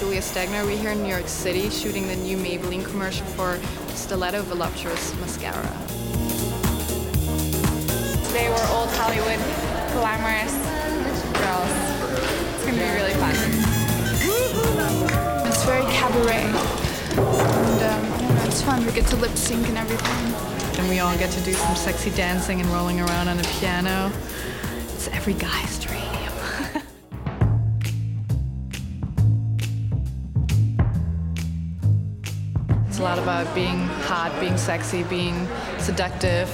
Julia Stegner. We're here in New York City shooting the new Maybelline commercial for Stiletto Voluptuous Mascara. Today we're old Hollywood glamorous girls. It's gonna be really fun. It's very cabaret. And um, it's fun. We get to lip sync and everything. And we all get to do some sexy dancing and rolling around on a piano. It's every guy's dream. A lot about being hot, being sexy, being seductive,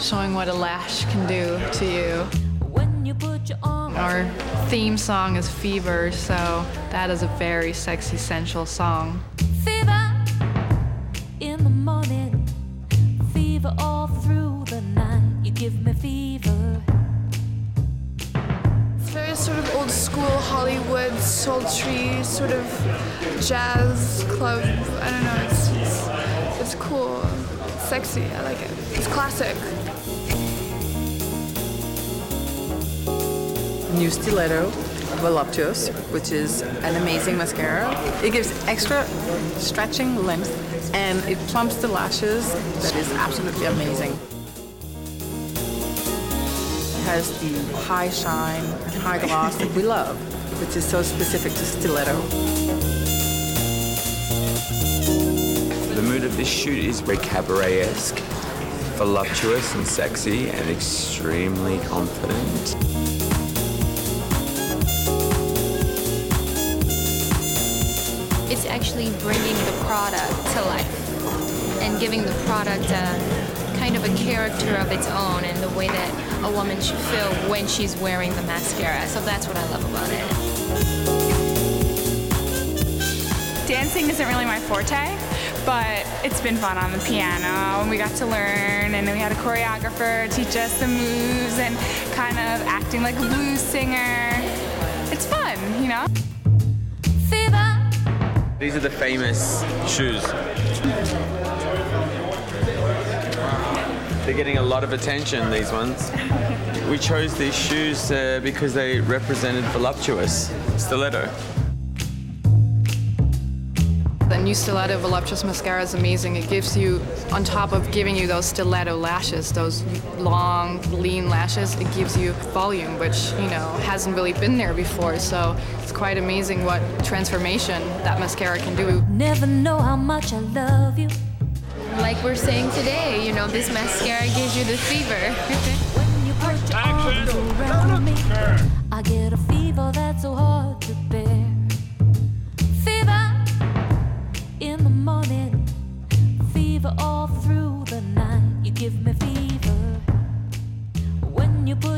showing what a lash can do to you. When you put your arm Our theme song is Fever, so that is a very sexy, sensual song. fever in the morning, fever all through the night. You give me fever. It's very sort of old school Hollywood, sultry, sort of jazz club. I don't know. It's it's, cool, it's sexy. I like it. It's classic. New Stiletto Voluptuous, which is an amazing mascara. It gives extra stretching length and it plumps the lashes. That is absolutely amazing. It has the high shine and high gloss that we love, which is so specific to Stiletto. Mood of this shoot is very cabaret-esque, voluptuous and sexy, and extremely confident. It's actually bringing the product to life and giving the product a kind of a character of its own and the way that a woman should feel when she's wearing the mascara. So that's what I love about it. Dancing isn't really my forte, but it's been fun on the piano, and we got to learn, and then we had a choreographer teach us the moves and kind of acting like a blues singer. It's fun, you know? Fever. These are the famous shoes. They're getting a lot of attention, these ones. We chose these shoes uh, because they represented voluptuous, stiletto. The new Stiletto Voluptuous Mascara is amazing. It gives you, on top of giving you those stiletto lashes, those long, lean lashes, it gives you volume, which, you know, hasn't really been there before. So it's quite amazing what transformation that mascara can do. Never know how much I love you. Like we're saying today, you know, this mascara gives you the fever. When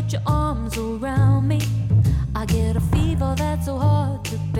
put your arms around me, I get a fever that's so hard to